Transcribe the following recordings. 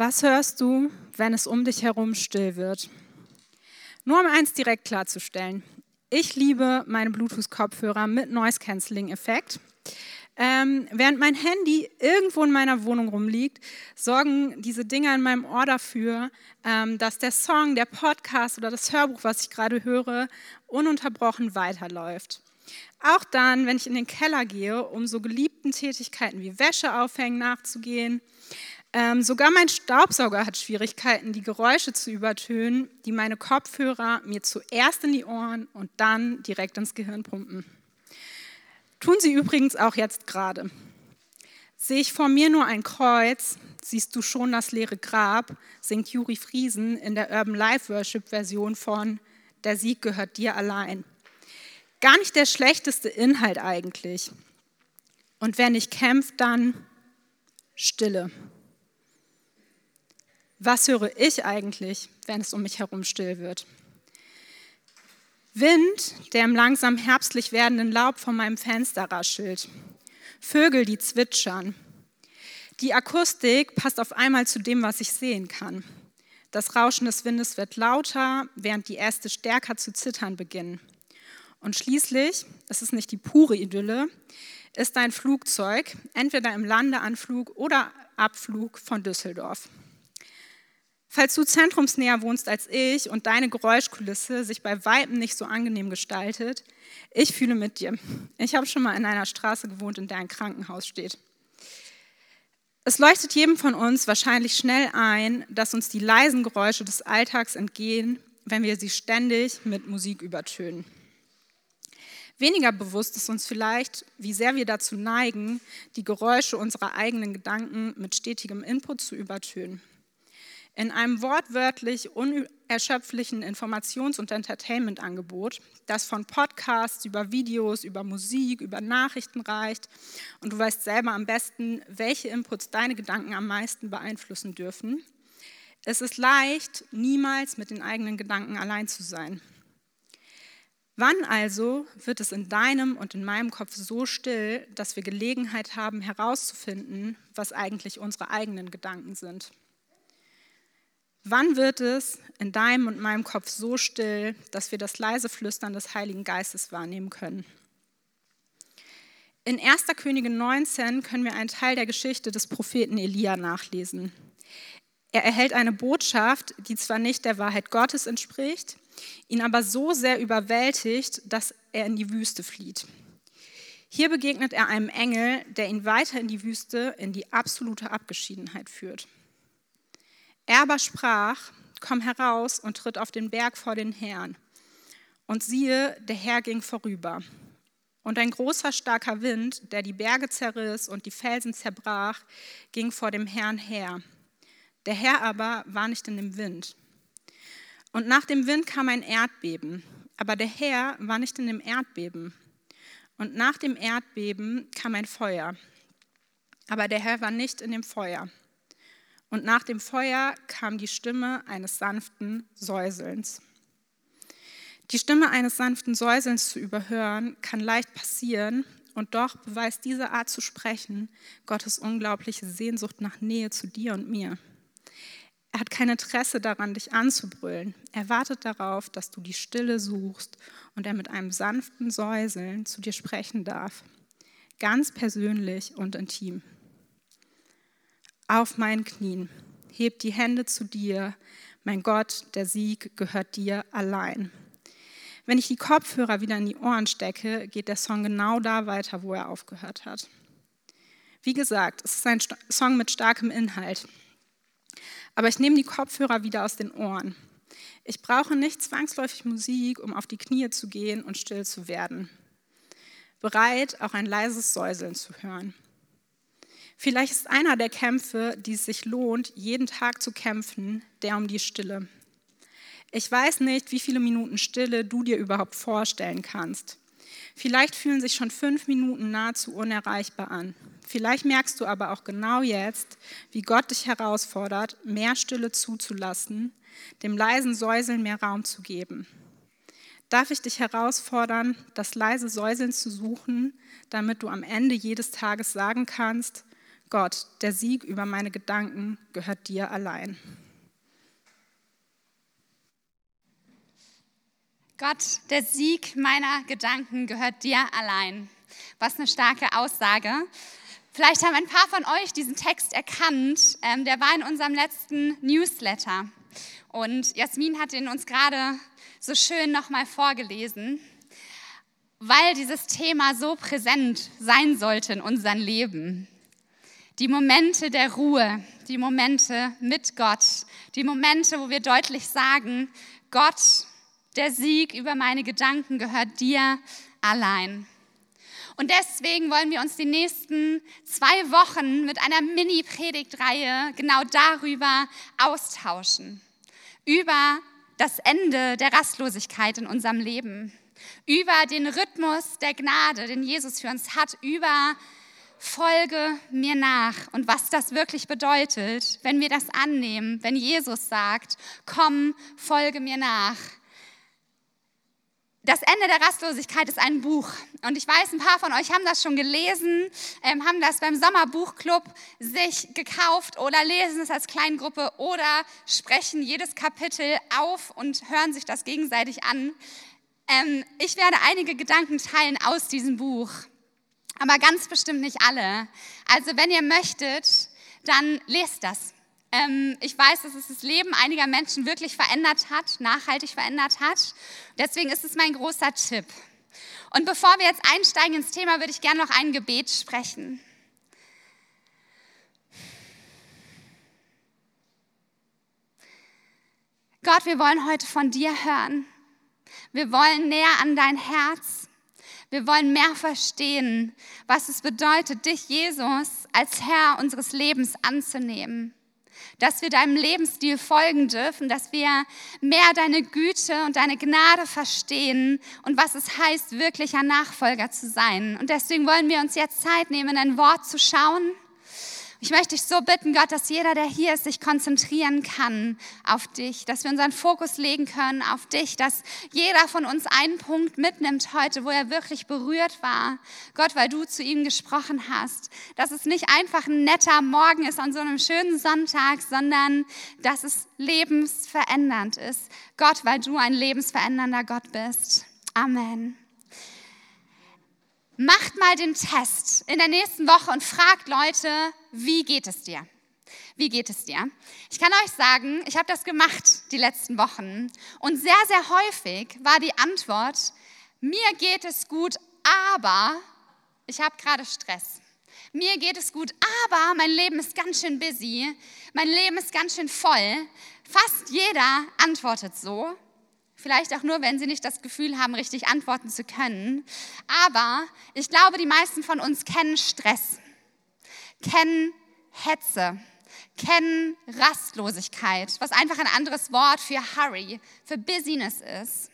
Was hörst du, wenn es um dich herum still wird? Nur um eins direkt klarzustellen. Ich liebe meine Bluetooth-Kopfhörer mit Noise-Canceling-Effekt. Ähm, während mein Handy irgendwo in meiner Wohnung rumliegt, sorgen diese Dinger in meinem Ohr dafür, ähm, dass der Song, der Podcast oder das Hörbuch, was ich gerade höre, ununterbrochen weiterläuft. Auch dann, wenn ich in den Keller gehe, um so geliebten Tätigkeiten wie Wäsche aufhängen nachzugehen, ähm, sogar mein Staubsauger hat Schwierigkeiten, die Geräusche zu übertönen, die meine Kopfhörer mir zuerst in die Ohren und dann direkt ins Gehirn pumpen. Tun sie übrigens auch jetzt gerade. Sehe ich vor mir nur ein Kreuz, siehst du schon das leere Grab, singt Juri Friesen in der Urban Life Worship Version von Der Sieg gehört dir allein. Gar nicht der schlechteste Inhalt eigentlich. Und wer nicht kämpft, dann Stille. Was höre ich eigentlich, wenn es um mich herum still wird? Wind, der im langsam herbstlich werdenden Laub vor meinem Fenster raschelt. Vögel, die zwitschern. Die Akustik passt auf einmal zu dem, was ich sehen kann. Das Rauschen des Windes wird lauter, während die Äste stärker zu zittern beginnen. Und schließlich, es ist nicht die pure Idylle, ist ein Flugzeug, entweder im Landeanflug oder Abflug von Düsseldorf. Falls du zentrumsnäher wohnst als ich und deine Geräuschkulisse sich bei Weitem nicht so angenehm gestaltet, ich fühle mit dir. Ich habe schon mal in einer Straße gewohnt, in der ein Krankenhaus steht. Es leuchtet jedem von uns wahrscheinlich schnell ein, dass uns die leisen Geräusche des Alltags entgehen, wenn wir sie ständig mit Musik übertönen. Weniger bewusst ist uns vielleicht, wie sehr wir dazu neigen, die Geräusche unserer eigenen Gedanken mit stetigem Input zu übertönen. In einem wortwörtlich unerschöpflichen Informations- und Entertainment-Angebot, das von Podcasts über Videos, über Musik, über Nachrichten reicht. Und du weißt selber am besten, welche Inputs deine Gedanken am meisten beeinflussen dürfen. Es ist leicht, niemals mit den eigenen Gedanken allein zu sein. Wann also wird es in deinem und in meinem Kopf so still, dass wir Gelegenheit haben herauszufinden, was eigentlich unsere eigenen Gedanken sind? Wann wird es in deinem und meinem Kopf so still, dass wir das leise Flüstern des Heiligen Geistes wahrnehmen können? In 1. Könige 19 können wir einen Teil der Geschichte des Propheten Elia nachlesen. Er erhält eine Botschaft, die zwar nicht der Wahrheit Gottes entspricht, ihn aber so sehr überwältigt, dass er in die Wüste flieht. Hier begegnet er einem Engel, der ihn weiter in die Wüste, in die absolute Abgeschiedenheit führt. Er aber sprach, komm heraus und tritt auf den Berg vor den Herrn. Und siehe, der Herr ging vorüber. Und ein großer, starker Wind, der die Berge zerriss und die Felsen zerbrach, ging vor dem Herrn her. Der Herr aber war nicht in dem Wind. Und nach dem Wind kam ein Erdbeben, aber der Herr war nicht in dem Erdbeben. Und nach dem Erdbeben kam ein Feuer, aber der Herr war nicht in dem Feuer. Und nach dem Feuer kam die Stimme eines sanften Säuselns. Die Stimme eines sanften Säuselns zu überhören, kann leicht passieren, und doch beweist diese Art zu sprechen Gottes unglaubliche Sehnsucht nach Nähe zu dir und mir. Er hat kein Interesse daran, dich anzubrüllen. Er wartet darauf, dass du die Stille suchst und er mit einem sanften Säuseln zu dir sprechen darf. Ganz persönlich und intim auf meinen Knien, heb die Hände zu dir, mein Gott, der Sieg gehört dir allein. Wenn ich die Kopfhörer wieder in die Ohren stecke, geht der Song genau da weiter, wo er aufgehört hat. Wie gesagt, es ist ein Song mit starkem Inhalt. Aber ich nehme die Kopfhörer wieder aus den Ohren. Ich brauche nicht zwangsläufig Musik, um auf die Knie zu gehen und still zu werden. Bereit, auch ein leises Säuseln zu hören. Vielleicht ist einer der Kämpfe, die es sich lohnt, jeden Tag zu kämpfen, der um die Stille. Ich weiß nicht, wie viele Minuten Stille du dir überhaupt vorstellen kannst. Vielleicht fühlen sich schon fünf Minuten nahezu unerreichbar an. Vielleicht merkst du aber auch genau jetzt, wie Gott dich herausfordert, mehr Stille zuzulassen, dem leisen Säuseln mehr Raum zu geben. Darf ich dich herausfordern, das leise Säuseln zu suchen, damit du am Ende jedes Tages sagen kannst, Gott, der Sieg über meine Gedanken gehört dir allein. Gott, der Sieg meiner Gedanken gehört dir allein. Was eine starke Aussage. Vielleicht haben ein paar von euch diesen Text erkannt. Ähm, der war in unserem letzten Newsletter. Und Jasmin hat ihn uns gerade so schön nochmal vorgelesen, weil dieses Thema so präsent sein sollte in unserem Leben. Die Momente der Ruhe, die Momente mit Gott, die Momente, wo wir deutlich sagen, Gott, der Sieg über meine Gedanken gehört dir allein. Und deswegen wollen wir uns die nächsten zwei Wochen mit einer Mini-Predigtreihe genau darüber austauschen. Über das Ende der Rastlosigkeit in unserem Leben. Über den Rhythmus der Gnade, den Jesus für uns hat. Über folge mir nach und was das wirklich bedeutet, wenn wir das annehmen, wenn Jesus sagt, komm, folge mir nach. Das Ende der Rastlosigkeit ist ein Buch. Und ich weiß, ein paar von euch haben das schon gelesen, ähm, haben das beim Sommerbuchclub sich gekauft oder lesen es als Kleingruppe oder sprechen jedes Kapitel auf und hören sich das gegenseitig an. Ähm, ich werde einige Gedanken teilen aus diesem Buch, aber ganz bestimmt nicht alle. Also wenn ihr möchtet, dann lest das. Ähm, ich weiß, dass es das Leben einiger Menschen wirklich verändert hat, nachhaltig verändert hat. Deswegen ist es mein großer Tipp. Und bevor wir jetzt einsteigen ins Thema, würde ich gerne noch ein Gebet sprechen. Gott, wir wollen heute von dir hören. Wir wollen näher an dein Herz. Wir wollen mehr verstehen, was es bedeutet, dich, Jesus, als Herr unseres Lebens anzunehmen dass wir deinem Lebensstil folgen dürfen, dass wir mehr deine Güte und deine Gnade verstehen und was es heißt, wirklicher Nachfolger zu sein. Und deswegen wollen wir uns jetzt Zeit nehmen, in dein Wort zu schauen ich möchte dich so bitten, Gott, dass jeder, der hier ist, sich konzentrieren kann auf dich, dass wir unseren Fokus legen können auf dich, dass jeder von uns einen Punkt mitnimmt heute, wo er wirklich berührt war. Gott, weil du zu ihm gesprochen hast. Dass es nicht einfach ein netter Morgen ist an so einem schönen Sonntag, sondern dass es lebensverändernd ist. Gott, weil du ein lebensverändernder Gott bist. Amen. Macht mal den Test in der nächsten Woche und fragt Leute, wie geht es dir? Wie geht es dir? Ich kann euch sagen, ich habe das gemacht die letzten Wochen und sehr, sehr häufig war die Antwort, mir geht es gut, aber ich habe gerade Stress. Mir geht es gut, aber mein Leben ist ganz schön busy, mein Leben ist ganz schön voll. Fast jeder antwortet so. Vielleicht auch nur, wenn sie nicht das Gefühl haben, richtig antworten zu können. Aber ich glaube, die meisten von uns kennen Stress, kennen Hetze, kennen Rastlosigkeit, was einfach ein anderes Wort für Hurry, für Busyness ist.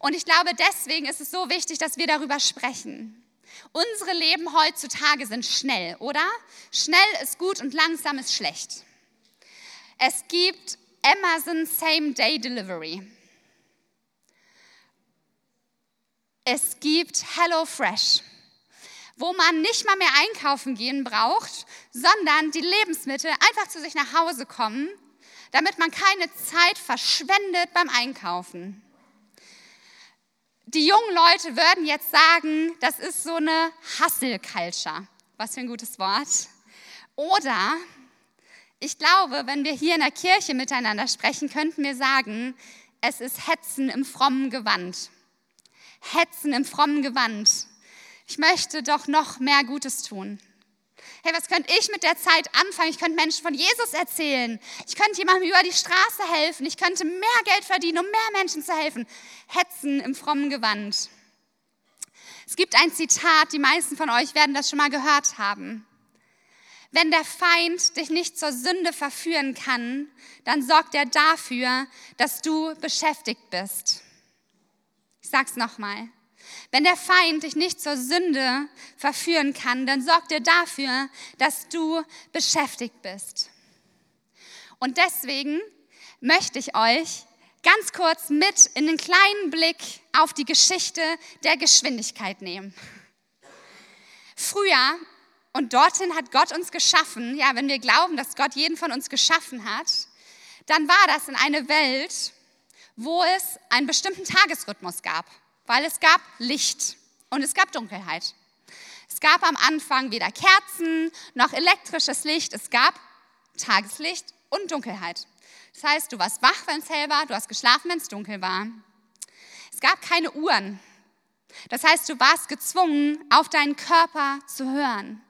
Und ich glaube, deswegen ist es so wichtig, dass wir darüber sprechen. Unsere Leben heutzutage sind schnell, oder? Schnell ist gut und langsam ist schlecht. Es gibt Amazon Same Day Delivery. Es gibt HelloFresh, wo man nicht mal mehr einkaufen gehen braucht, sondern die Lebensmittel einfach zu sich nach Hause kommen, damit man keine Zeit verschwendet beim Einkaufen. Die jungen Leute würden jetzt sagen, das ist so eine Hustle-Culture. Was für ein gutes Wort. Oder ich glaube, wenn wir hier in der Kirche miteinander sprechen, könnten wir sagen, es ist Hetzen im frommen Gewand. Hetzen im frommen Gewand. Ich möchte doch noch mehr Gutes tun. Hey, was könnte ich mit der Zeit anfangen? Ich könnte Menschen von Jesus erzählen. Ich könnte jemandem über die Straße helfen. Ich könnte mehr Geld verdienen, um mehr Menschen zu helfen. Hetzen im frommen Gewand. Es gibt ein Zitat, die meisten von euch werden das schon mal gehört haben. Wenn der Feind dich nicht zur Sünde verführen kann, dann sorgt er dafür, dass du beschäftigt bist. Ich sag's nochmal. Wenn der Feind dich nicht zur Sünde verführen kann, dann sorgt er dafür, dass du beschäftigt bist. Und deswegen möchte ich euch ganz kurz mit in den kleinen Blick auf die Geschichte der Geschwindigkeit nehmen. Früher und dorthin hat Gott uns geschaffen, ja, wenn wir glauben, dass Gott jeden von uns geschaffen hat, dann war das in eine Welt, wo es einen bestimmten Tagesrhythmus gab, weil es gab Licht und es gab Dunkelheit. Es gab am Anfang weder Kerzen noch elektrisches Licht, es gab Tageslicht und Dunkelheit. Das heißt, du warst wach, wenn es hell war, du hast geschlafen, wenn es dunkel war. Es gab keine Uhren. Das heißt, du warst gezwungen, auf deinen Körper zu hören.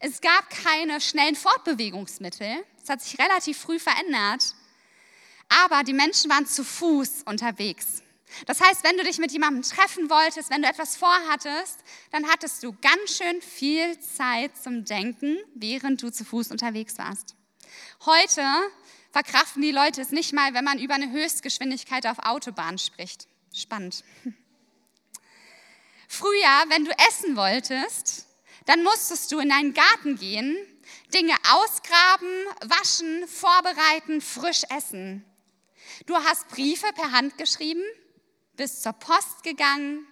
Es gab keine schnellen Fortbewegungsmittel. Das hat sich relativ früh verändert. Aber die Menschen waren zu Fuß unterwegs. Das heißt, wenn du dich mit jemandem treffen wolltest, wenn du etwas vorhattest, dann hattest du ganz schön viel Zeit zum Denken, während du zu Fuß unterwegs warst. Heute verkraften die Leute es nicht mal, wenn man über eine Höchstgeschwindigkeit auf Autobahn spricht. Spannend. Früher, wenn du essen wolltest, dann musstest du in deinen Garten gehen, Dinge ausgraben, waschen, vorbereiten, frisch essen. Du hast Briefe per Hand geschrieben, bist zur Post gegangen,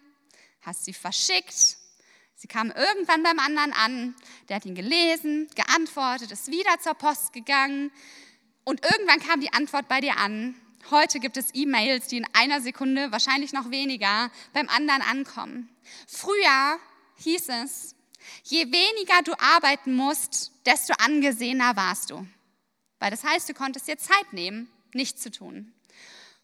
hast sie verschickt. Sie kamen irgendwann beim anderen an, der hat ihn gelesen, geantwortet, ist wieder zur Post gegangen und irgendwann kam die Antwort bei dir an. Heute gibt es E-Mails, die in einer Sekunde, wahrscheinlich noch weniger, beim anderen ankommen. Früher hieß es, je weniger du arbeiten musst, desto angesehener warst du. Weil das heißt, du konntest dir Zeit nehmen, nichts zu tun.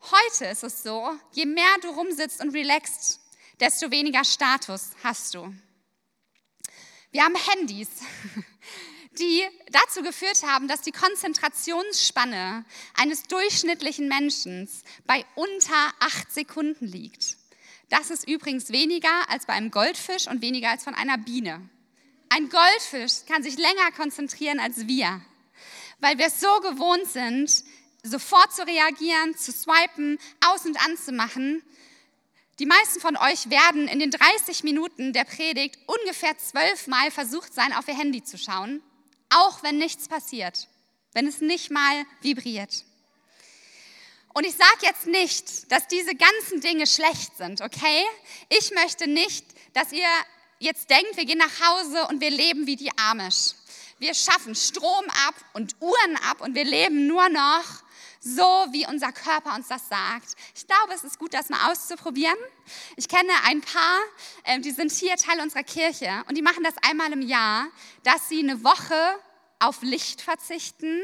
Heute ist es so, je mehr du rumsitzt und relaxst, desto weniger Status hast du. Wir haben Handys, die dazu geführt haben, dass die Konzentrationsspanne eines durchschnittlichen Menschen bei unter acht Sekunden liegt. Das ist übrigens weniger als bei einem Goldfisch und weniger als von einer Biene. Ein Goldfisch kann sich länger konzentrieren als wir, weil wir so gewohnt sind, sofort zu reagieren, zu swipen, aus und an zu machen. Die meisten von euch werden in den 30 Minuten der Predigt ungefähr zwölfmal versucht sein, auf ihr Handy zu schauen, auch wenn nichts passiert, wenn es nicht mal vibriert. Und ich sage jetzt nicht, dass diese ganzen Dinge schlecht sind, okay? Ich möchte nicht, dass ihr jetzt denkt, wir gehen nach Hause und wir leben wie die Amish. Wir schaffen Strom ab und Uhren ab und wir leben nur noch so, wie unser Körper uns das sagt. Ich glaube, es ist gut, das mal auszuprobieren. Ich kenne ein paar, ähm, die sind hier Teil unserer Kirche und die machen das einmal im Jahr, dass sie eine Woche auf Licht verzichten,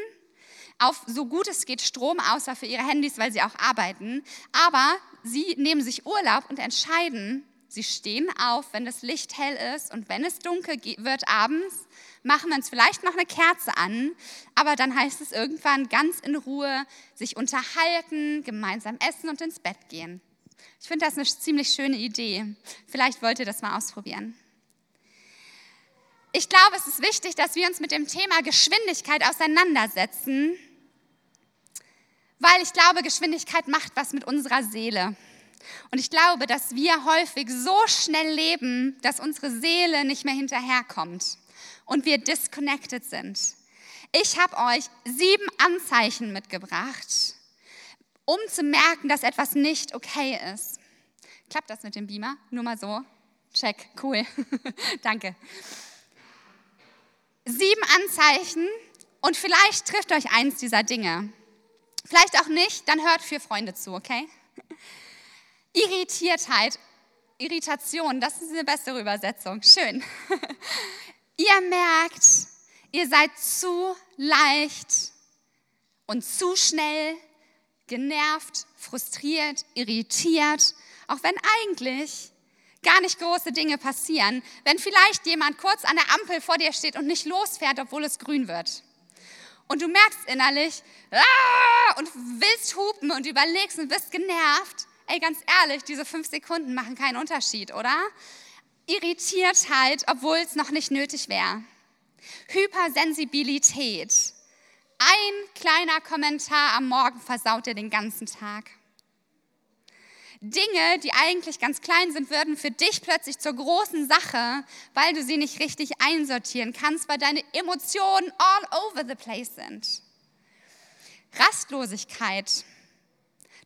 auf so gut es geht Strom, außer für ihre Handys, weil sie auch arbeiten. Aber sie nehmen sich Urlaub und entscheiden, sie stehen auf, wenn das Licht hell ist und wenn es dunkel wird abends, machen wir uns vielleicht noch eine Kerze an, aber dann heißt es irgendwann ganz in Ruhe sich unterhalten, gemeinsam essen und ins Bett gehen. Ich finde das eine ziemlich schöne Idee. Vielleicht wollt ihr das mal ausprobieren. Ich glaube, es ist wichtig, dass wir uns mit dem Thema Geschwindigkeit auseinandersetzen, weil ich glaube, Geschwindigkeit macht was mit unserer Seele. Und ich glaube, dass wir häufig so schnell leben, dass unsere Seele nicht mehr hinterherkommt und wir disconnected sind. Ich habe euch sieben Anzeichen mitgebracht, um zu merken, dass etwas nicht okay ist. Klappt das mit dem Beamer? Nur mal so. Check, cool. Danke. Sieben Anzeichen und vielleicht trifft euch eins dieser Dinge. Vielleicht auch nicht, dann hört vier Freunde zu, okay? Irritiertheit, Irritation, das ist eine bessere Übersetzung. Schön. Ihr merkt, ihr seid zu leicht und zu schnell genervt, frustriert, irritiert, auch wenn eigentlich gar nicht große Dinge passieren, wenn vielleicht jemand kurz an der Ampel vor dir steht und nicht losfährt, obwohl es grün wird. Und du merkst innerlich ah, und willst hupen und überlegst und bist genervt. Ey, ganz ehrlich, diese fünf Sekunden machen keinen Unterschied, oder? Irritiertheit, obwohl es noch nicht nötig wäre. Hypersensibilität. Ein kleiner Kommentar am Morgen versaut dir den ganzen Tag. Dinge, die eigentlich ganz klein sind, würden für dich plötzlich zur großen Sache, weil du sie nicht richtig einsortieren kannst, weil deine Emotionen all over the place sind. Rastlosigkeit.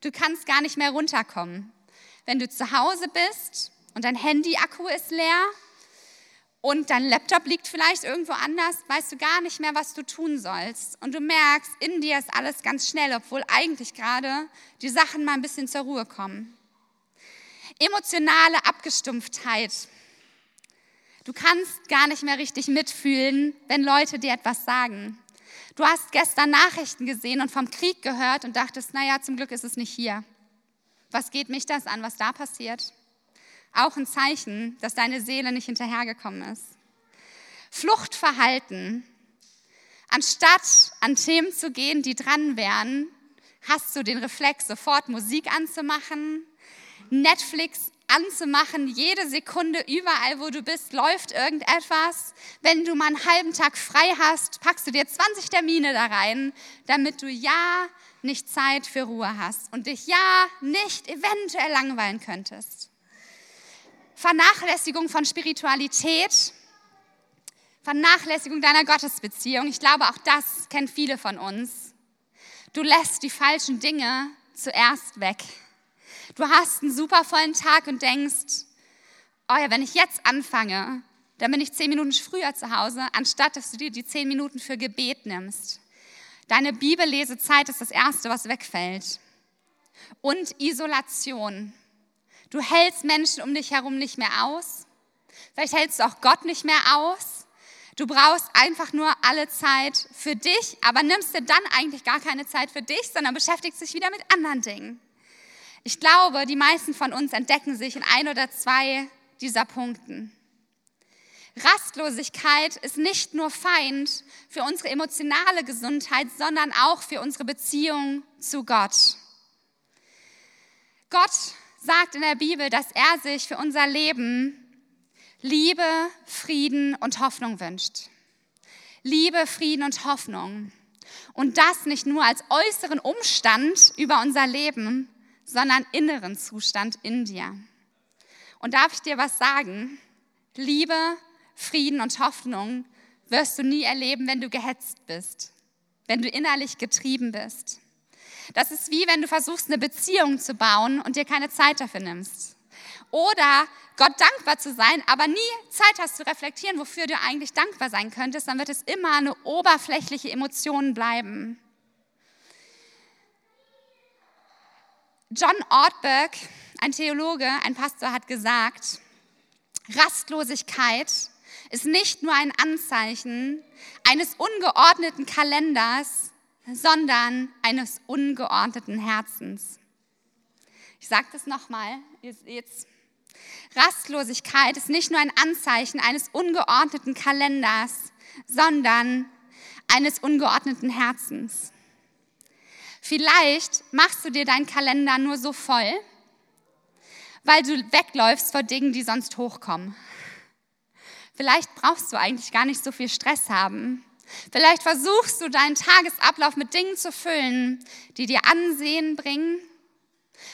Du kannst gar nicht mehr runterkommen. Wenn du zu Hause bist und dein Handy-Akku ist leer und dein Laptop liegt vielleicht irgendwo anders, weißt du gar nicht mehr, was du tun sollst. Und du merkst, in dir ist alles ganz schnell, obwohl eigentlich gerade die Sachen mal ein bisschen zur Ruhe kommen. Emotionale Abgestumpftheit. Du kannst gar nicht mehr richtig mitfühlen, wenn Leute dir etwas sagen. Du hast gestern Nachrichten gesehen und vom Krieg gehört und dachtest, naja, zum Glück ist es nicht hier. Was geht mich das an, was da passiert? Auch ein Zeichen, dass deine Seele nicht hinterhergekommen ist. Fluchtverhalten. Anstatt an Themen zu gehen, die dran wären, hast du den Reflex, sofort Musik anzumachen, Netflix anzumachen, jede Sekunde, überall, wo du bist, läuft irgendetwas. Wenn du mal einen halben Tag frei hast, packst du dir 20 Termine da rein, damit du ja nicht Zeit für Ruhe hast und dich ja nicht eventuell langweilen könntest. Vernachlässigung von Spiritualität, Vernachlässigung deiner Gottesbeziehung. Ich glaube, auch das kennen viele von uns. Du lässt die falschen Dinge zuerst weg. Du hast einen super vollen Tag und denkst, oh ja, wenn ich jetzt anfange, dann bin ich zehn Minuten früher zu Hause, anstatt dass du dir die zehn Minuten für Gebet nimmst. Deine Bibellesezeit ist das Erste, was wegfällt. Und Isolation. Du hältst Menschen um dich herum nicht mehr aus. Vielleicht hältst du auch Gott nicht mehr aus. Du brauchst einfach nur alle Zeit für dich, aber nimmst dir dann eigentlich gar keine Zeit für dich, sondern beschäftigst dich wieder mit anderen Dingen. Ich glaube, die meisten von uns entdecken sich in ein oder zwei dieser Punkten. Rastlosigkeit ist nicht nur Feind für unsere emotionale Gesundheit, sondern auch für unsere Beziehung zu Gott. Gott sagt in der Bibel, dass er sich für unser Leben Liebe, Frieden und Hoffnung wünscht. Liebe, Frieden und Hoffnung. Und das nicht nur als äußeren Umstand über unser Leben, sondern inneren Zustand in dir. Und darf ich dir was sagen? Liebe, Frieden und Hoffnung wirst du nie erleben, wenn du gehetzt bist, wenn du innerlich getrieben bist. Das ist wie wenn du versuchst, eine Beziehung zu bauen und dir keine Zeit dafür nimmst. Oder Gott dankbar zu sein, aber nie Zeit hast zu reflektieren, wofür du eigentlich dankbar sein könntest, dann wird es immer eine oberflächliche Emotion bleiben. John Ortberg, ein Theologe, ein Pastor, hat gesagt, Rastlosigkeit ist nicht nur ein Anzeichen eines ungeordneten Kalenders, sondern eines ungeordneten Herzens. Ich sage das nochmal. Jetzt. Rastlosigkeit ist nicht nur ein Anzeichen eines ungeordneten Kalenders, sondern eines ungeordneten Herzens. Vielleicht machst du dir deinen Kalender nur so voll, weil du wegläufst vor Dingen, die sonst hochkommen. Vielleicht brauchst du eigentlich gar nicht so viel Stress haben, Vielleicht versuchst du deinen Tagesablauf mit Dingen zu füllen, die dir Ansehen bringen,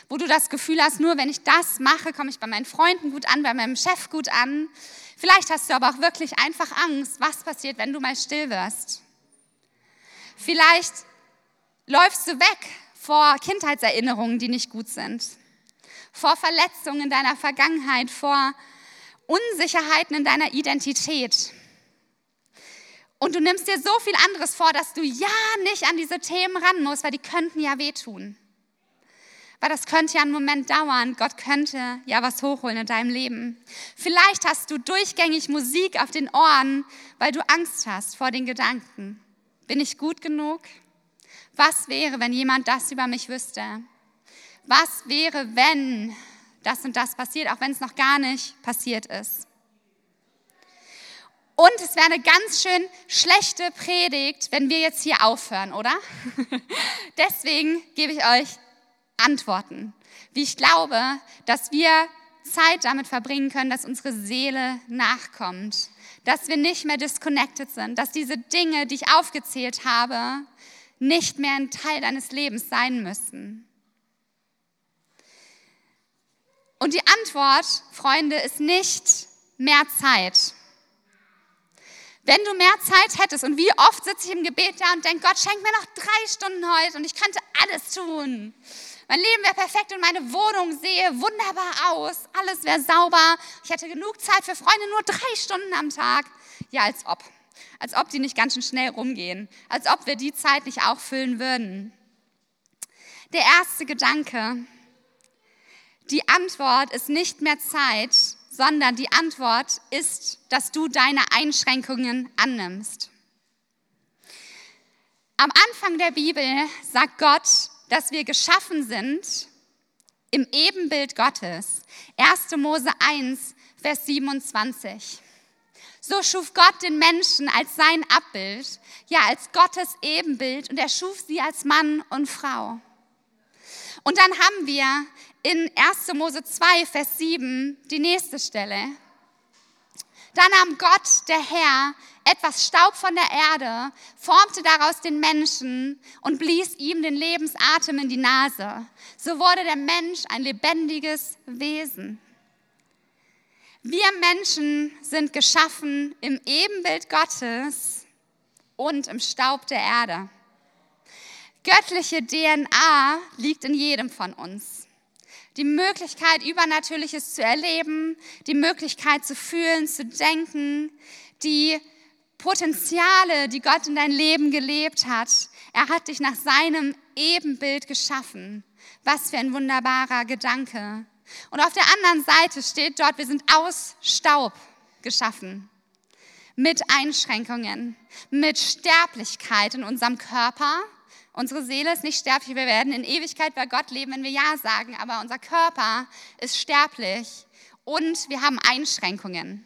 wo du das Gefühl hast, nur wenn ich das mache, komme ich bei meinen Freunden gut an, bei meinem Chef gut an. Vielleicht hast du aber auch wirklich einfach Angst, was passiert, wenn du mal still wirst. Vielleicht läufst du weg vor Kindheitserinnerungen, die nicht gut sind, vor Verletzungen in deiner Vergangenheit, vor Unsicherheiten in deiner Identität. Und du nimmst dir so viel anderes vor, dass du ja nicht an diese Themen ran musst, weil die könnten ja wehtun. Weil das könnte ja einen Moment dauern. Gott könnte ja was hochholen in deinem Leben. Vielleicht hast du durchgängig Musik auf den Ohren, weil du Angst hast vor den Gedanken. Bin ich gut genug? Was wäre, wenn jemand das über mich wüsste? Was wäre, wenn das und das passiert, auch wenn es noch gar nicht passiert ist? Und es wäre eine ganz schön schlechte Predigt, wenn wir jetzt hier aufhören, oder? Deswegen gebe ich euch Antworten, wie ich glaube, dass wir Zeit damit verbringen können, dass unsere Seele nachkommt, dass wir nicht mehr disconnected sind, dass diese Dinge, die ich aufgezählt habe, nicht mehr ein Teil deines Lebens sein müssen. Und die Antwort, Freunde, ist nicht mehr Zeit. Wenn du mehr Zeit hättest und wie oft sitze ich im Gebet da und denke, Gott, schenk mir noch drei Stunden heute und ich könnte alles tun. Mein Leben wäre perfekt und meine Wohnung sehe wunderbar aus. Alles wäre sauber. Ich hätte genug Zeit für Freunde, nur drei Stunden am Tag. Ja, als ob. Als ob die nicht ganz schön schnell rumgehen. Als ob wir die Zeit nicht auch füllen würden. Der erste Gedanke. Die Antwort ist nicht mehr Zeit, sondern die Antwort ist, dass du deine Einschränkungen annimmst. Am Anfang der Bibel sagt Gott, dass wir geschaffen sind im Ebenbild Gottes. 1. Mose 1, Vers 27. So schuf Gott den Menschen als sein Abbild, ja als Gottes Ebenbild und er schuf sie als Mann und Frau. Und dann haben wir in 1. Mose 2, Vers 7 die nächste Stelle. Da nahm Gott, der Herr, etwas Staub von der Erde, formte daraus den Menschen und blies ihm den Lebensatem in die Nase. So wurde der Mensch ein lebendiges Wesen. Wir Menschen sind geschaffen im Ebenbild Gottes und im Staub der Erde. Göttliche DNA liegt in jedem von uns die Möglichkeit, Übernatürliches zu erleben, die Möglichkeit zu fühlen, zu denken, die Potenziale, die Gott in dein Leben gelebt hat. Er hat dich nach seinem Ebenbild geschaffen. Was für ein wunderbarer Gedanke. Und auf der anderen Seite steht dort, wir sind aus Staub geschaffen. Mit Einschränkungen, mit Sterblichkeit in unserem Körper Unsere Seele ist nicht sterblich, wir werden in Ewigkeit bei Gott leben, wenn wir Ja sagen, aber unser Körper ist sterblich und wir haben Einschränkungen.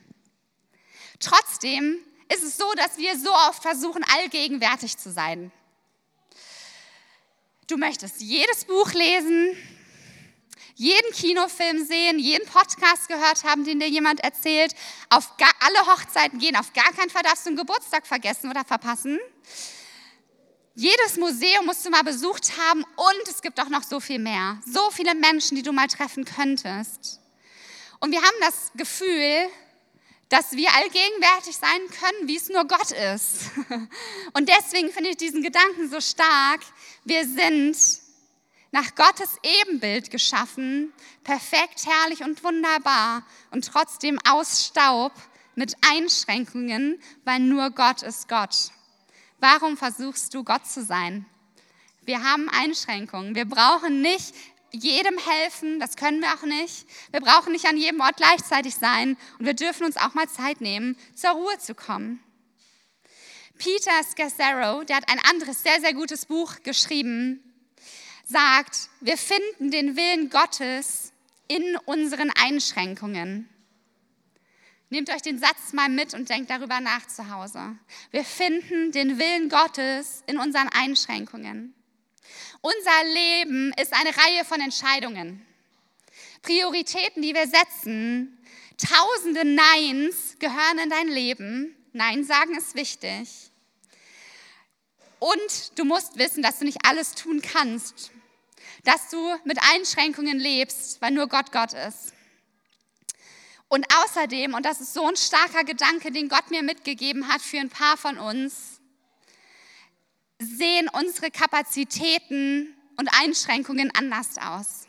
Trotzdem ist es so, dass wir so oft versuchen, allgegenwärtig zu sein. Du möchtest jedes Buch lesen, jeden Kinofilm sehen, jeden Podcast gehört haben, den dir jemand erzählt, auf gar, alle Hochzeiten gehen, auf gar keinen Fall darfst du einen Geburtstag vergessen oder verpassen. Jedes Museum musst du mal besucht haben und es gibt auch noch so viel mehr. So viele Menschen, die du mal treffen könntest. Und wir haben das Gefühl, dass wir allgegenwärtig sein können, wie es nur Gott ist. Und deswegen finde ich diesen Gedanken so stark. Wir sind nach Gottes Ebenbild geschaffen, perfekt, herrlich und wunderbar und trotzdem aus Staub mit Einschränkungen, weil nur Gott ist Gott. Warum versuchst du Gott zu sein? Wir haben Einschränkungen. Wir brauchen nicht jedem helfen, das können wir auch nicht. Wir brauchen nicht an jedem Ort gleichzeitig sein und wir dürfen uns auch mal Zeit nehmen, zur Ruhe zu kommen. Peter Scazzaro, der hat ein anderes sehr, sehr gutes Buch geschrieben, sagt, wir finden den Willen Gottes in unseren Einschränkungen. Nehmt euch den Satz mal mit und denkt darüber nach zu Hause. Wir finden den Willen Gottes in unseren Einschränkungen. Unser Leben ist eine Reihe von Entscheidungen. Prioritäten, die wir setzen. Tausende Neins gehören in dein Leben. Nein sagen ist wichtig. Und du musst wissen, dass du nicht alles tun kannst. Dass du mit Einschränkungen lebst, weil nur Gott Gott ist. Und außerdem, und das ist so ein starker Gedanke, den Gott mir mitgegeben hat für ein paar von uns, sehen unsere Kapazitäten und Einschränkungen anders aus.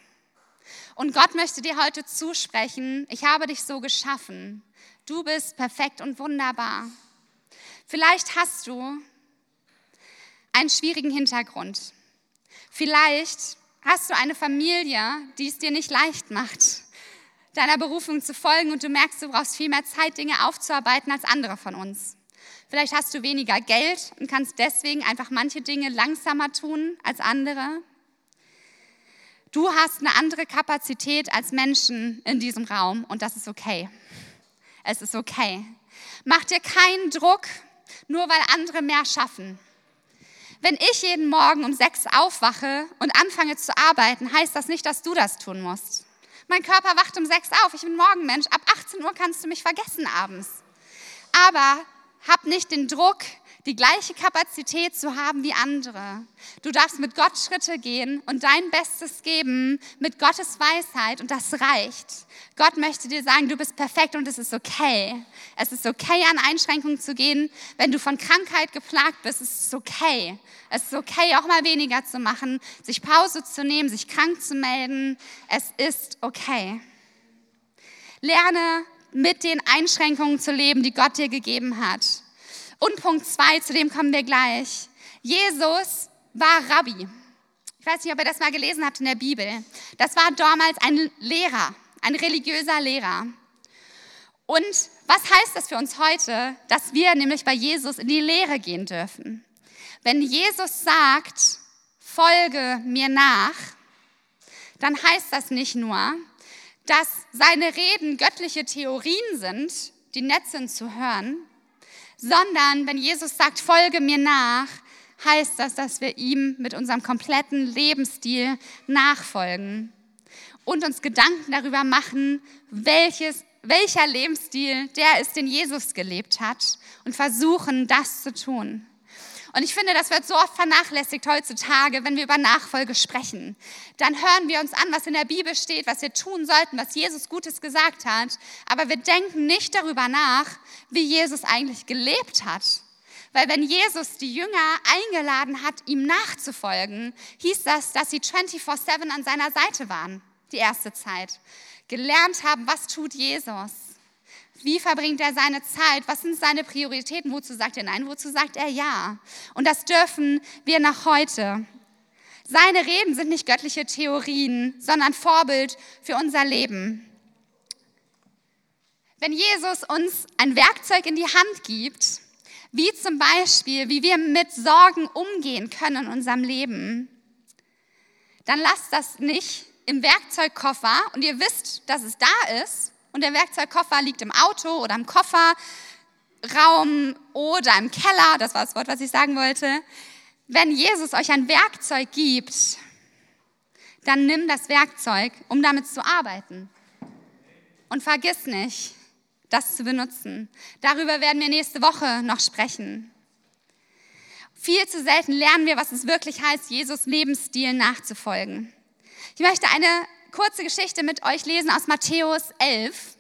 Und Gott möchte dir heute zusprechen, ich habe dich so geschaffen. Du bist perfekt und wunderbar. Vielleicht hast du einen schwierigen Hintergrund. Vielleicht hast du eine Familie, die es dir nicht leicht macht deiner Berufung zu folgen und du merkst, du brauchst viel mehr Zeit, Dinge aufzuarbeiten als andere von uns. Vielleicht hast du weniger Geld und kannst deswegen einfach manche Dinge langsamer tun als andere. Du hast eine andere Kapazität als Menschen in diesem Raum und das ist okay. Es ist okay. Mach dir keinen Druck, nur weil andere mehr schaffen. Wenn ich jeden Morgen um sechs aufwache und anfange zu arbeiten, heißt das nicht, dass du das tun musst. Mein Körper wacht um sechs auf. Ich bin Morgenmensch. Ab 18 Uhr kannst du mich vergessen abends. Aber hab nicht den Druck, die gleiche Kapazität zu haben wie andere. Du darfst mit Gott Schritte gehen und dein Bestes geben mit Gottes Weisheit und das reicht. Gott möchte dir sagen, du bist perfekt und es ist okay. Es ist okay, an Einschränkungen zu gehen. Wenn du von Krankheit geplagt bist, es ist okay. Es ist okay, auch mal weniger zu machen, sich Pause zu nehmen, sich krank zu melden. Es ist okay. Lerne mit den Einschränkungen zu leben, die Gott dir gegeben hat. Und Punkt zwei, zu dem kommen wir gleich. Jesus war Rabbi. Ich weiß nicht, ob ihr das mal gelesen habt in der Bibel. Das war damals ein Lehrer, ein religiöser Lehrer. Und was heißt das für uns heute, dass wir nämlich bei Jesus in die Lehre gehen dürfen? Wenn Jesus sagt, folge mir nach, dann heißt das nicht nur, dass seine Reden göttliche Theorien sind, die nett sind zu hören, sondern wenn Jesus sagt, folge mir nach, heißt das, dass wir ihm mit unserem kompletten Lebensstil nachfolgen und uns Gedanken darüber machen, welches, welcher Lebensstil der ist, den Jesus gelebt hat und versuchen, das zu tun. Und ich finde, das wird so oft vernachlässigt heutzutage, wenn wir über Nachfolge sprechen. Dann hören wir uns an, was in der Bibel steht, was wir tun sollten, was Jesus Gutes gesagt hat. Aber wir denken nicht darüber nach, wie Jesus eigentlich gelebt hat. Weil wenn Jesus die Jünger eingeladen hat, ihm nachzufolgen, hieß das, dass sie 24-7 an seiner Seite waren, die erste Zeit. Gelernt haben, was tut Jesus. Wie verbringt er seine Zeit? Was sind seine Prioritäten? Wozu sagt er nein? Wozu sagt er ja? Und das dürfen wir nach heute. Seine Reden sind nicht göttliche Theorien, sondern Vorbild für unser Leben. Wenn Jesus uns ein Werkzeug in die Hand gibt, wie zum Beispiel, wie wir mit Sorgen umgehen können in unserem Leben, dann lasst das nicht im Werkzeugkoffer und ihr wisst, dass es da ist, und der Werkzeugkoffer liegt im Auto oder im Kofferraum oder im Keller, das war das Wort, was ich sagen wollte. Wenn Jesus euch ein Werkzeug gibt, dann nimm das Werkzeug, um damit zu arbeiten. Und vergiss nicht, das zu benutzen. Darüber werden wir nächste Woche noch sprechen. Viel zu selten lernen wir, was es wirklich heißt, Jesus Lebensstil nachzufolgen. Ich möchte eine kurze Geschichte mit euch lesen aus Matthäus 11.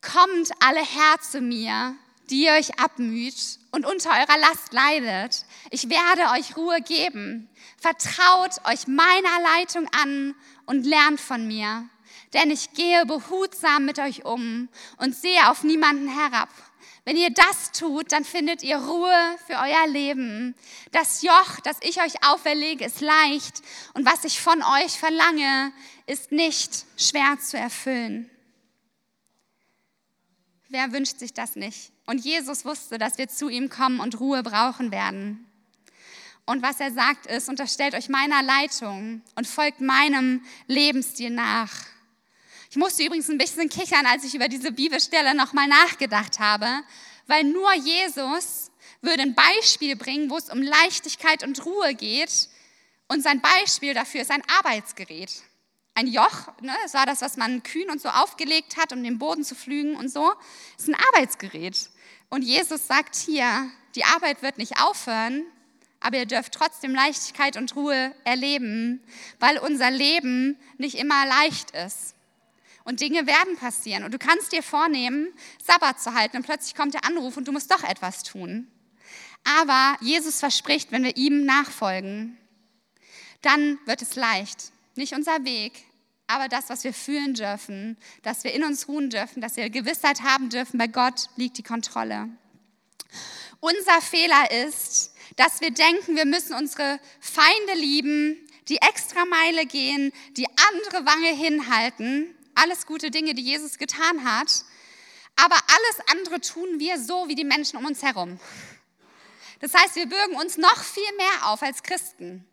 Kommt alle her zu mir, die ihr euch abmüht und unter eurer Last leidet. Ich werde euch Ruhe geben. Vertraut euch meiner Leitung an und lernt von mir. Denn ich gehe behutsam mit euch um und sehe auf niemanden herab. Wenn ihr das tut, dann findet ihr Ruhe für euer Leben. Das Joch, das ich euch auferlege, ist leicht und was ich von euch verlange, ist nicht schwer zu erfüllen. Wer wünscht sich das nicht? Und Jesus wusste, dass wir zu ihm kommen und Ruhe brauchen werden. Und was er sagt ist, unterstellt euch meiner Leitung und folgt meinem Lebensstil nach. Ich musste übrigens ein bisschen kichern, als ich über diese Bibelstelle nochmal nachgedacht habe, weil nur Jesus würde ein Beispiel bringen, wo es um Leichtigkeit und Ruhe geht. Und sein Beispiel dafür ist ein Arbeitsgerät. Ein Joch, ne, das war das, was man kühn und so aufgelegt hat, um den Boden zu flügen und so, ist ein Arbeitsgerät. Und Jesus sagt hier, die Arbeit wird nicht aufhören, aber ihr dürft trotzdem Leichtigkeit und Ruhe erleben, weil unser Leben nicht immer leicht ist. Und Dinge werden passieren. Und du kannst dir vornehmen, Sabbat zu halten und plötzlich kommt der Anruf und du musst doch etwas tun. Aber Jesus verspricht, wenn wir ihm nachfolgen, dann wird es leicht. Nicht unser Weg, aber das, was wir fühlen dürfen, dass wir in uns ruhen dürfen, dass wir Gewissheit haben dürfen, bei Gott liegt die Kontrolle. Unser Fehler ist, dass wir denken, wir müssen unsere Feinde lieben, die extra Meile gehen, die andere Wange hinhalten alles gute Dinge, die Jesus getan hat, aber alles andere tun wir so wie die Menschen um uns herum. Das heißt, wir bürgen uns noch viel mehr auf als Christen.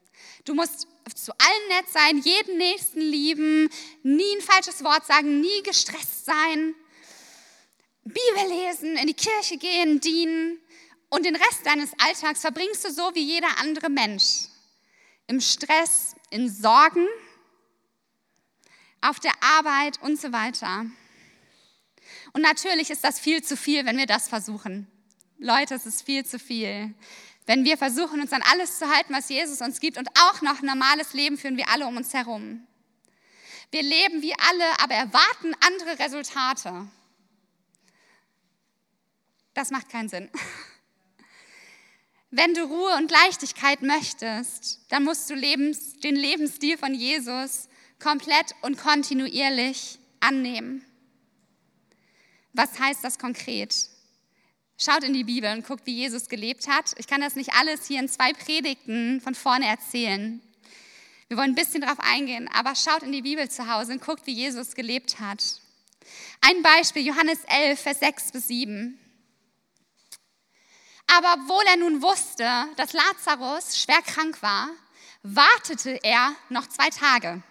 Du musst zu allen nett sein, jeden Nächsten lieben, nie ein falsches Wort sagen, nie gestresst sein, Bibel lesen, in die Kirche gehen, dienen und den Rest deines Alltags verbringst du so wie jeder andere Mensch. Im Stress, in Sorgen, auf der Arbeit und so weiter. Und natürlich ist das viel zu viel, wenn wir das versuchen. Leute, es ist viel zu viel. Wenn wir versuchen, uns an alles zu halten, was Jesus uns gibt und auch noch ein normales Leben führen wie alle um uns herum. Wir leben wie alle, aber erwarten andere Resultate. Das macht keinen Sinn. Wenn du Ruhe und Leichtigkeit möchtest, dann musst du den Lebensstil von Jesus komplett und kontinuierlich annehmen. Was heißt das konkret? Schaut in die Bibel und guckt, wie Jesus gelebt hat. Ich kann das nicht alles hier in zwei Predigten von vorne erzählen. Wir wollen ein bisschen darauf eingehen, aber schaut in die Bibel zu Hause und guckt, wie Jesus gelebt hat. Ein Beispiel, Johannes 11, Vers 6 bis 7. Aber obwohl er nun wusste, dass Lazarus schwer krank war, wartete er noch zwei Tage.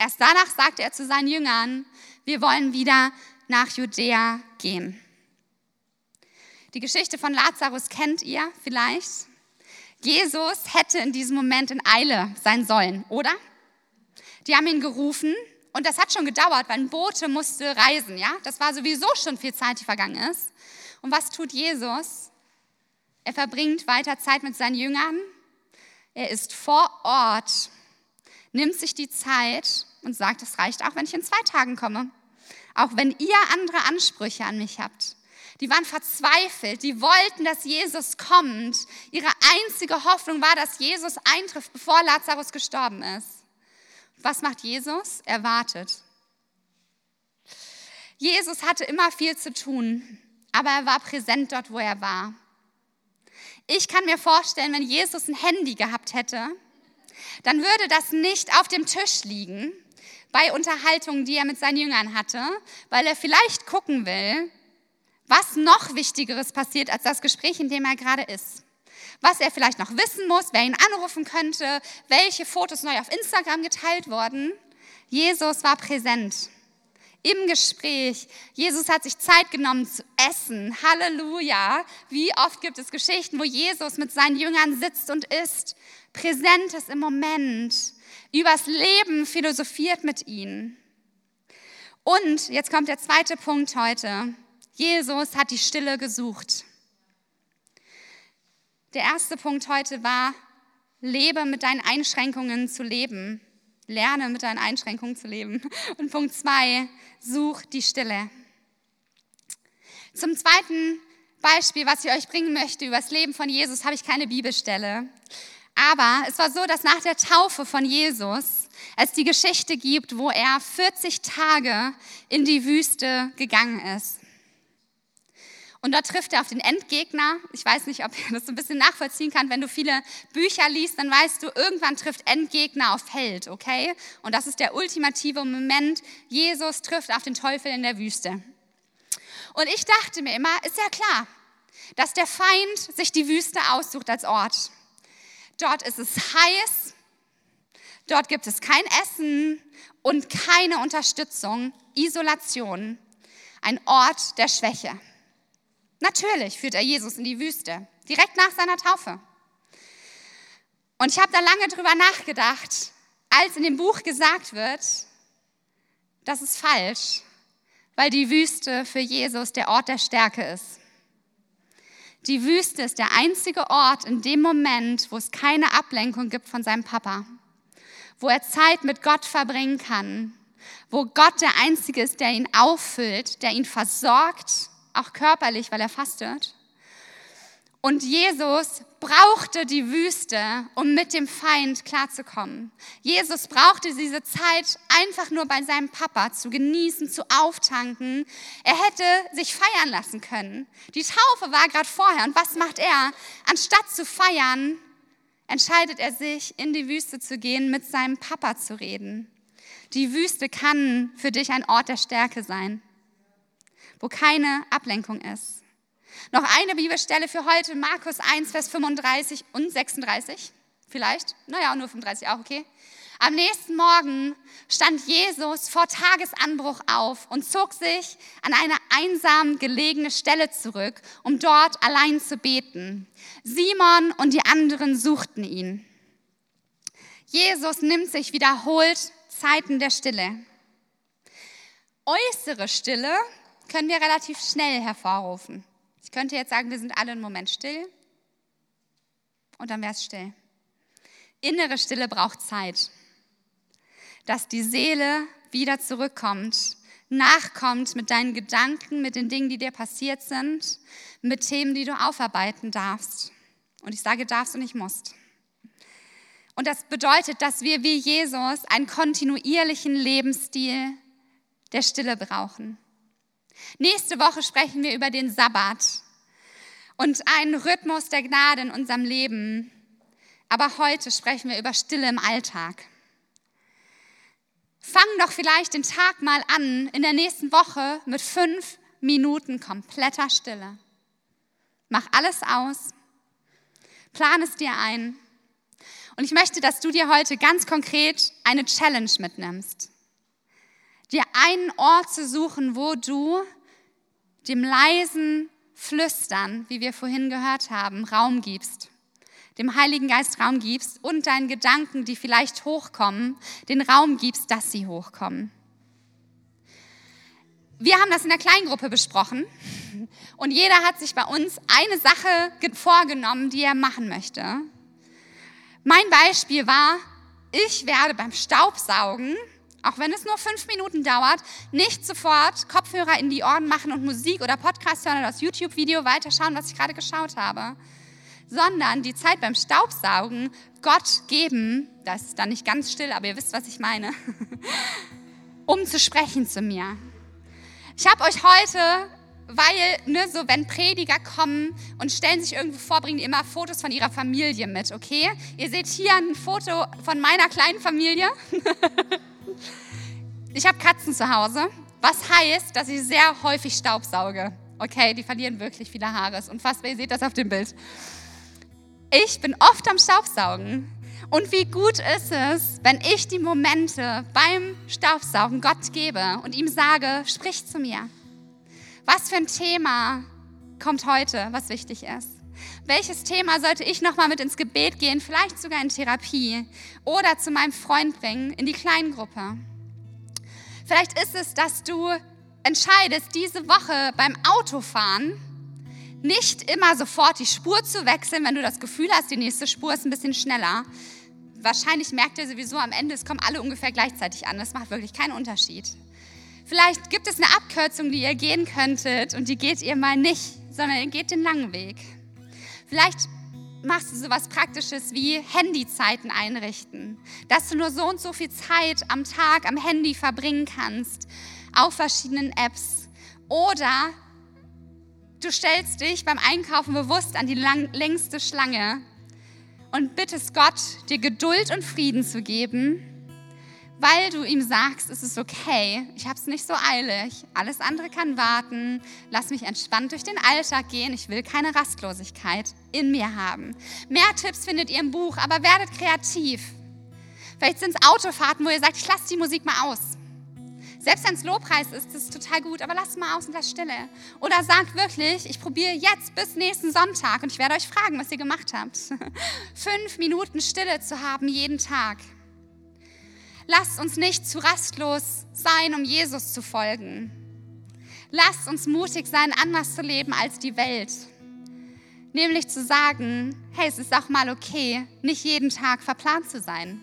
Erst danach sagte er zu seinen Jüngern, wir wollen wieder nach Judäa gehen. Die Geschichte von Lazarus kennt ihr vielleicht. Jesus hätte in diesem Moment in Eile sein sollen, oder? Die haben ihn gerufen und das hat schon gedauert, weil ein Bote musste reisen, ja? Das war sowieso schon viel Zeit, die vergangen ist. Und was tut Jesus? Er verbringt weiter Zeit mit seinen Jüngern. Er ist vor Ort, nimmt sich die Zeit und sagt, es reicht auch, wenn ich in zwei Tagen komme. Auch wenn ihr andere Ansprüche an mich habt. Die waren verzweifelt, die wollten, dass Jesus kommt. Ihre einzige Hoffnung war, dass Jesus eintrifft, bevor Lazarus gestorben ist. Was macht Jesus? Er wartet. Jesus hatte immer viel zu tun, aber er war präsent dort, wo er war. Ich kann mir vorstellen, wenn Jesus ein Handy gehabt hätte, dann würde das nicht auf dem Tisch liegen bei Unterhaltungen, die er mit seinen Jüngern hatte, weil er vielleicht gucken will, was noch Wichtigeres passiert als das Gespräch, in dem er gerade ist. Was er vielleicht noch wissen muss, wer ihn anrufen könnte, welche Fotos neu auf Instagram geteilt wurden. Jesus war präsent im Gespräch. Jesus hat sich Zeit genommen zu essen. Halleluja. Wie oft gibt es Geschichten, wo Jesus mit seinen Jüngern sitzt und isst, präsent ist im Moment, übers Leben philosophiert mit ihnen. Und jetzt kommt der zweite Punkt heute. Jesus hat die Stille gesucht. Der erste Punkt heute war, lebe mit deinen Einschränkungen zu leben. Lerne mit deinen Einschränkungen zu leben. Und Punkt zwei, such die Stille. Zum zweiten Beispiel, was ich euch bringen möchte über das Leben von Jesus, habe ich keine Bibelstelle. Aber es war so, dass nach der Taufe von Jesus es die Geschichte gibt, wo er 40 Tage in die Wüste gegangen ist. Und dort trifft er auf den Endgegner. Ich weiß nicht, ob ihr das so ein bisschen nachvollziehen kann. Wenn du viele Bücher liest, dann weißt du, irgendwann trifft Endgegner auf Held, okay? Und das ist der ultimative Moment. Jesus trifft auf den Teufel in der Wüste. Und ich dachte mir immer, ist ja klar, dass der Feind sich die Wüste aussucht als Ort. Dort ist es heiß, dort gibt es kein Essen und keine Unterstützung, Isolation, ein Ort der Schwäche. Natürlich führt er Jesus in die Wüste, direkt nach seiner Taufe. Und ich habe da lange drüber nachgedacht, als in dem Buch gesagt wird, das ist falsch, weil die Wüste für Jesus der Ort der Stärke ist. Die Wüste ist der einzige Ort in dem Moment, wo es keine Ablenkung gibt von seinem Papa, wo er Zeit mit Gott verbringen kann, wo Gott der Einzige ist, der ihn auffüllt, der ihn versorgt auch körperlich, weil er fastet. Und Jesus brauchte die Wüste, um mit dem Feind klarzukommen. Jesus brauchte diese Zeit einfach nur bei seinem Papa zu genießen, zu auftanken. Er hätte sich feiern lassen können. Die Taufe war gerade vorher. Und was macht er? Anstatt zu feiern, entscheidet er sich, in die Wüste zu gehen, mit seinem Papa zu reden. Die Wüste kann für dich ein Ort der Stärke sein wo keine Ablenkung ist. Noch eine Bibelstelle für heute, Markus 1, Vers 35 und 36 vielleicht. Naja, nur 35 auch, okay. Am nächsten Morgen stand Jesus vor Tagesanbruch auf und zog sich an eine einsam gelegene Stelle zurück, um dort allein zu beten. Simon und die anderen suchten ihn. Jesus nimmt sich wiederholt Zeiten der Stille. Äußere Stille können wir relativ schnell hervorrufen. Ich könnte jetzt sagen, wir sind alle einen Moment still und dann wäre es still. Innere Stille braucht Zeit, dass die Seele wieder zurückkommt, nachkommt mit deinen Gedanken, mit den Dingen, die dir passiert sind, mit Themen, die du aufarbeiten darfst. Und ich sage darfst und nicht musst. Und das bedeutet, dass wir wie Jesus einen kontinuierlichen Lebensstil der Stille brauchen. Nächste Woche sprechen wir über den Sabbat und einen Rhythmus der Gnade in unserem Leben. Aber heute sprechen wir über Stille im Alltag. Fang doch vielleicht den Tag mal an in der nächsten Woche mit fünf Minuten kompletter Stille. Mach alles aus, plan es dir ein. Und ich möchte, dass du dir heute ganz konkret eine Challenge mitnimmst dir einen Ort zu suchen, wo du dem leisen Flüstern, wie wir vorhin gehört haben, Raum gibst. Dem Heiligen Geist Raum gibst und deinen Gedanken, die vielleicht hochkommen, den Raum gibst, dass sie hochkommen. Wir haben das in der Kleingruppe besprochen und jeder hat sich bei uns eine Sache vorgenommen, die er machen möchte. Mein Beispiel war, ich werde beim Staubsaugen auch wenn es nur fünf Minuten dauert, nicht sofort Kopfhörer in die Ohren machen und Musik oder Podcast hören oder das YouTube-Video weiterschauen, was ich gerade geschaut habe, sondern die Zeit beim Staubsaugen Gott geben, das ist dann nicht ganz still, aber ihr wisst, was ich meine, um zu sprechen zu mir. Ich habe euch heute, weil, ne, so wenn Prediger kommen und stellen sich irgendwo vor, bringen die immer Fotos von ihrer Familie mit, okay? Ihr seht hier ein Foto von meiner kleinen Familie. Ich habe Katzen zu Hause, was heißt, dass ich sehr häufig Staubsauge. Okay, die verlieren wirklich viele Haare. Ist unfassbar, ihr seht das auf dem Bild. Ich bin oft am Staubsaugen. Und wie gut ist es, wenn ich die Momente beim Staubsaugen Gott gebe und ihm sage, sprich zu mir. Was für ein Thema kommt heute, was wichtig ist? Welches Thema sollte ich nochmal mit ins Gebet gehen, vielleicht sogar in Therapie oder zu meinem Freund bringen, in die Kleingruppe? Vielleicht ist es, dass du entscheidest, diese Woche beim Autofahren nicht immer sofort die Spur zu wechseln, wenn du das Gefühl hast, die nächste Spur ist ein bisschen schneller. Wahrscheinlich merkt ihr sowieso am Ende, es kommen alle ungefähr gleichzeitig an. Das macht wirklich keinen Unterschied. Vielleicht gibt es eine Abkürzung, die ihr gehen könntet und die geht ihr mal nicht, sondern ihr geht den langen Weg. Vielleicht machst du sowas Praktisches wie Handyzeiten einrichten, dass du nur so und so viel Zeit am Tag am Handy verbringen kannst, auf verschiedenen Apps. Oder du stellst dich beim Einkaufen bewusst an die lang, längste Schlange und bittest Gott, dir Geduld und Frieden zu geben weil du ihm sagst, es ist okay, ich habe es nicht so eilig, alles andere kann warten, lass mich entspannt durch den Alltag gehen, ich will keine Rastlosigkeit in mir haben. Mehr Tipps findet ihr im Buch, aber werdet kreativ. Vielleicht sind es Autofahrten, wo ihr sagt, ich lasse die Musik mal aus. Selbst wenn es Lobpreis ist, ist es total gut, aber lasst mal aus und lasst Stille. Oder sagt wirklich, ich probiere jetzt bis nächsten Sonntag und ich werde euch fragen, was ihr gemacht habt. Fünf Minuten Stille zu haben jeden Tag. Lasst uns nicht zu rastlos sein, um Jesus zu folgen. Lasst uns mutig sein, anders zu leben als die Welt. Nämlich zu sagen, hey, es ist auch mal okay, nicht jeden Tag verplant zu sein.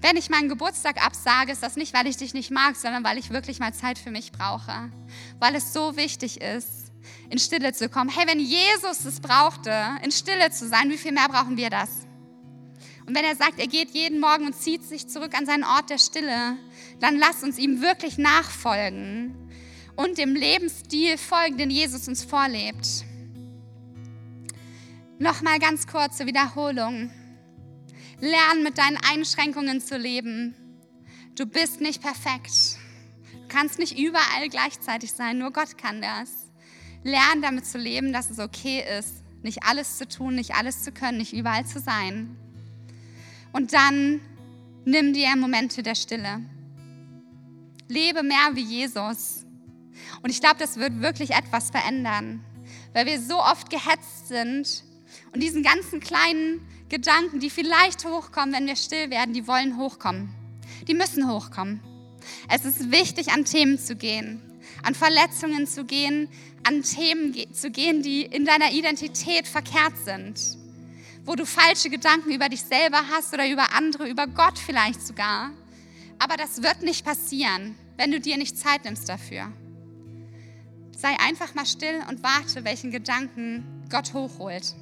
Wenn ich meinen Geburtstag absage, ist das nicht, weil ich dich nicht mag, sondern weil ich wirklich mal Zeit für mich brauche. Weil es so wichtig ist, in Stille zu kommen. Hey, wenn Jesus es brauchte, in Stille zu sein, wie viel mehr brauchen wir das? Und wenn er sagt, er geht jeden Morgen und zieht sich zurück an seinen Ort der Stille, dann lass uns ihm wirklich nachfolgen und dem Lebensstil folgen, den Jesus uns vorlebt. Nochmal ganz kurze Wiederholung. Lern mit deinen Einschränkungen zu leben. Du bist nicht perfekt. Du kannst nicht überall gleichzeitig sein, nur Gott kann das. Lern damit zu leben, dass es okay ist, nicht alles zu tun, nicht alles zu können, nicht überall zu sein. Und dann nimm dir Momente der Stille. Lebe mehr wie Jesus. Und ich glaube, das wird wirklich etwas verändern, weil wir so oft gehetzt sind und diesen ganzen kleinen Gedanken, die vielleicht hochkommen, wenn wir still werden, die wollen hochkommen. Die müssen hochkommen. Es ist wichtig, an Themen zu gehen. an Verletzungen zu gehen, an Themen zu gehen, die in deiner Identität verkehrt sind, wo du falsche Gedanken über dich selber hast oder über andere, über Gott vielleicht sogar. Aber das wird nicht passieren, wenn du dir nicht Zeit nimmst dafür. Sei einfach mal still und warte, welchen Gedanken Gott hochholt.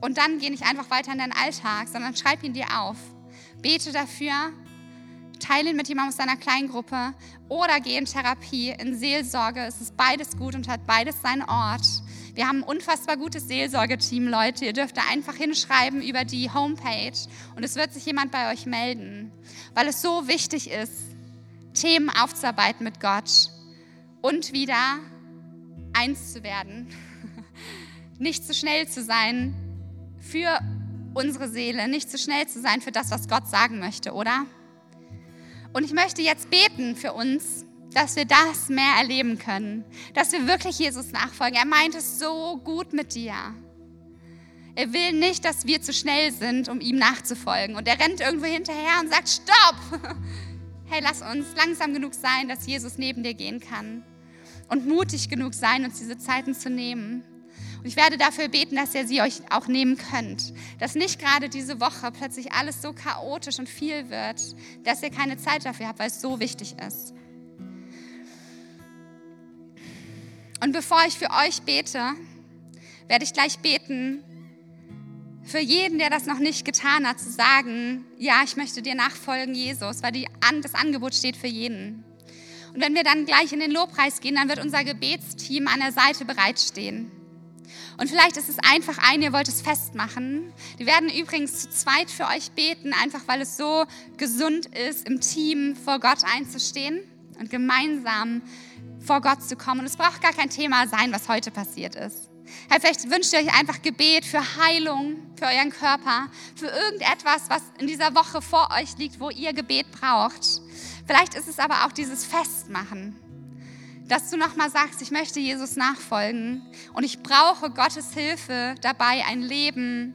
Und dann geh nicht einfach weiter in deinen Alltag, sondern schreib ihn dir auf. Bete dafür, teile ihn mit jemandem aus deiner Kleingruppe oder geh in Therapie, in Seelsorge. Es ist beides gut und hat beides seinen Ort. Wir haben ein unfassbar gutes Seelsorgeteam, Leute. Ihr dürft da einfach hinschreiben über die Homepage und es wird sich jemand bei euch melden, weil es so wichtig ist, Themen aufzuarbeiten mit Gott und wieder eins zu werden. Nicht zu schnell zu sein für unsere Seele, nicht zu schnell zu sein für das, was Gott sagen möchte, oder? Und ich möchte jetzt beten für uns, dass wir das mehr erleben können, dass wir wirklich Jesus nachfolgen. Er meint es so gut mit dir. Er will nicht, dass wir zu schnell sind, um ihm nachzufolgen. Und er rennt irgendwo hinterher und sagt, stopp! Hey, lass uns langsam genug sein, dass Jesus neben dir gehen kann. Und mutig genug sein, uns diese Zeiten zu nehmen. Und ich werde dafür beten, dass ihr sie euch auch nehmen könnt. Dass nicht gerade diese Woche plötzlich alles so chaotisch und viel wird, dass ihr keine Zeit dafür habt, weil es so wichtig ist. Und bevor ich für euch bete, werde ich gleich beten, für jeden, der das noch nicht getan hat, zu sagen, ja, ich möchte dir nachfolgen, Jesus, weil die, das Angebot steht für jeden. Und wenn wir dann gleich in den Lobpreis gehen, dann wird unser Gebetsteam an der Seite bereitstehen. Und vielleicht ist es einfach ein, ihr wollt es festmachen. Die werden übrigens zu zweit für euch beten, einfach weil es so gesund ist, im Team vor Gott einzustehen und gemeinsam vor Gott zu kommen. Und es braucht gar kein Thema sein, was heute passiert ist. vielleicht wünscht ihr euch einfach Gebet für Heilung, für euren Körper, für irgendetwas, was in dieser Woche vor euch liegt, wo ihr Gebet braucht. Vielleicht ist es aber auch dieses Festmachen dass du nochmal sagst, ich möchte Jesus nachfolgen und ich brauche Gottes Hilfe dabei, ein Leben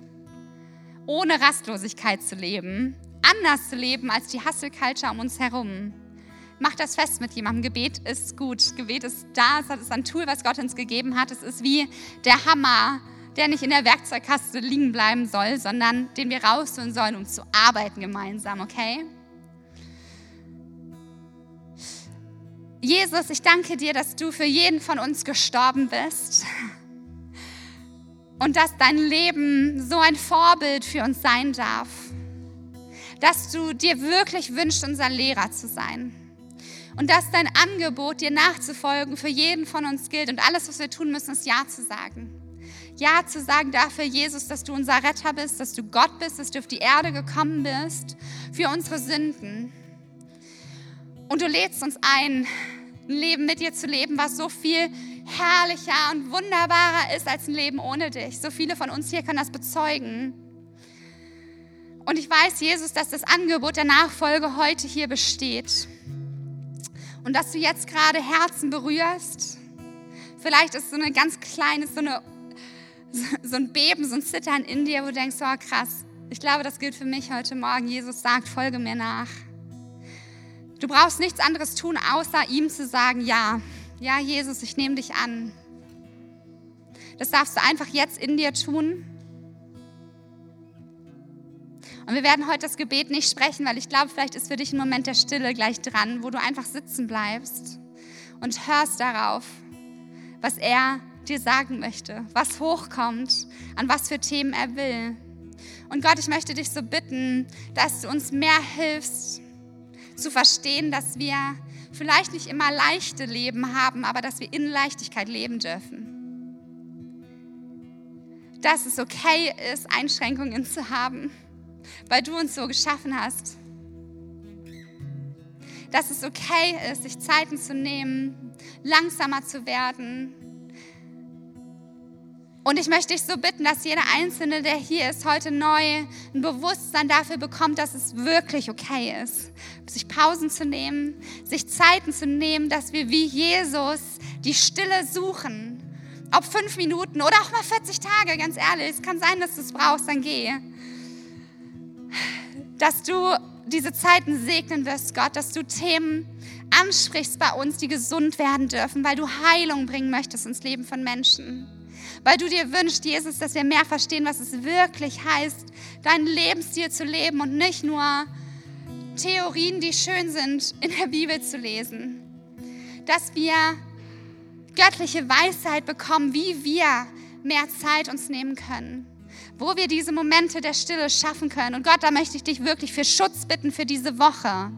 ohne Rastlosigkeit zu leben, anders zu leben als die Hustle-Culture um uns herum. Mach das fest mit jemandem. Gebet ist gut. Gebet ist da. Es ist ein Tool, was Gott uns gegeben hat. Es ist wie der Hammer, der nicht in der Werkzeugkaste liegen bleiben soll, sondern den wir rausholen sollen, um zu arbeiten gemeinsam, okay? Jesus, ich danke dir, dass du für jeden von uns gestorben bist und dass dein Leben so ein Vorbild für uns sein darf. Dass du dir wirklich wünschst, unser Lehrer zu sein. Und dass dein Angebot, dir nachzufolgen, für jeden von uns gilt. Und alles, was wir tun müssen, ist Ja zu sagen. Ja zu sagen dafür, Jesus, dass du unser Retter bist, dass du Gott bist, dass du auf die Erde gekommen bist für unsere Sünden. Und du lädst uns ein, ein Leben mit dir zu leben, was so viel herrlicher und wunderbarer ist als ein Leben ohne dich. So viele von uns hier können das bezeugen. Und ich weiß, Jesus, dass das Angebot der Nachfolge heute hier besteht. Und dass du jetzt gerade Herzen berührst. Vielleicht ist so eine ganz kleine, so, eine, so ein Beben, so ein Zittern in dir, wo du denkst, oh krass, ich glaube, das gilt für mich heute Morgen. Jesus sagt, folge mir nach. Du brauchst nichts anderes tun, außer ihm zu sagen, ja, ja, Jesus, ich nehme dich an. Das darfst du einfach jetzt in dir tun. Und wir werden heute das Gebet nicht sprechen, weil ich glaube, vielleicht ist für dich ein Moment der Stille gleich dran, wo du einfach sitzen bleibst und hörst darauf, was er dir sagen möchte, was hochkommt, an was für Themen er will. Und Gott, ich möchte dich so bitten, dass du uns mehr hilfst, zu verstehen, dass wir vielleicht nicht immer leichte Leben haben, aber dass wir in Leichtigkeit leben dürfen. Dass es okay ist, Einschränkungen zu haben, weil du uns so geschaffen hast. Dass es okay ist, sich Zeiten zu nehmen, langsamer zu werden, und ich möchte dich so bitten, dass jeder Einzelne, der hier ist, heute neu ein Bewusstsein dafür bekommt, dass es wirklich okay ist, sich Pausen zu nehmen, sich Zeiten zu nehmen, dass wir wie Jesus die Stille suchen. Ob fünf Minuten oder auch mal 40 Tage, ganz ehrlich. Es kann sein, dass du es brauchst, dann geh. Dass du diese Zeiten segnen wirst, Gott, dass du Themen ansprichst bei uns, die gesund werden dürfen, weil du Heilung bringen möchtest ins Leben von Menschen. Weil du dir wünschst, Jesus, dass wir mehr verstehen, was es wirklich heißt, deinen Lebensstil zu leben und nicht nur Theorien, die schön sind, in der Bibel zu lesen. Dass wir göttliche Weisheit bekommen, wie wir mehr Zeit uns nehmen können. Wo wir diese Momente der Stille schaffen können. Und Gott, da möchte ich dich wirklich für Schutz bitten für diese Woche.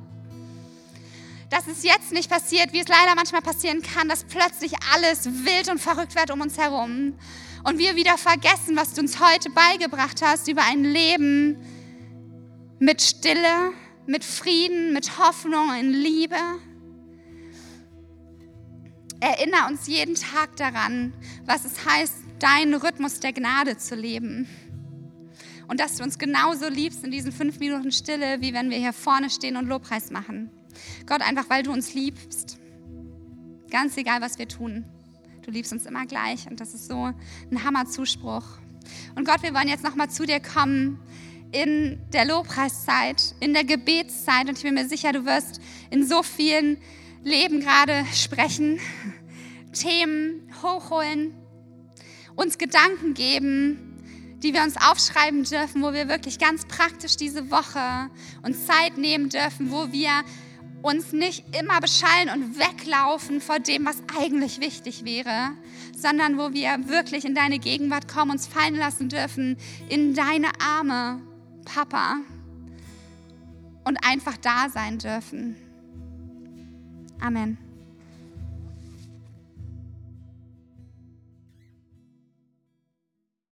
Dass es jetzt nicht passiert, wie es leider manchmal passieren kann, dass plötzlich alles wild und verrückt wird um uns herum. Und wir wieder vergessen, was du uns heute beigebracht hast über ein Leben mit Stille, mit Frieden, mit Hoffnung, in Liebe. Erinnere uns jeden Tag daran, was es heißt, deinen Rhythmus der Gnade zu leben. Und dass du uns genauso liebst in diesen fünf Minuten Stille, wie wenn wir hier vorne stehen und Lobpreis machen. Gott, einfach weil du uns liebst. Ganz egal, was wir tun. Du liebst uns immer gleich und das ist so ein Hammerzuspruch. Und Gott, wir wollen jetzt nochmal zu dir kommen in der Lobpreiszeit, in der Gebetszeit und ich bin mir sicher, du wirst in so vielen Leben gerade sprechen, Themen hochholen, uns Gedanken geben, die wir uns aufschreiben dürfen, wo wir wirklich ganz praktisch diese Woche uns Zeit nehmen dürfen, wo wir uns nicht immer beschallen und weglaufen vor dem, was eigentlich wichtig wäre, sondern wo wir wirklich in deine Gegenwart kommen, uns fallen lassen dürfen in deine Arme, Papa, und einfach da sein dürfen. Amen.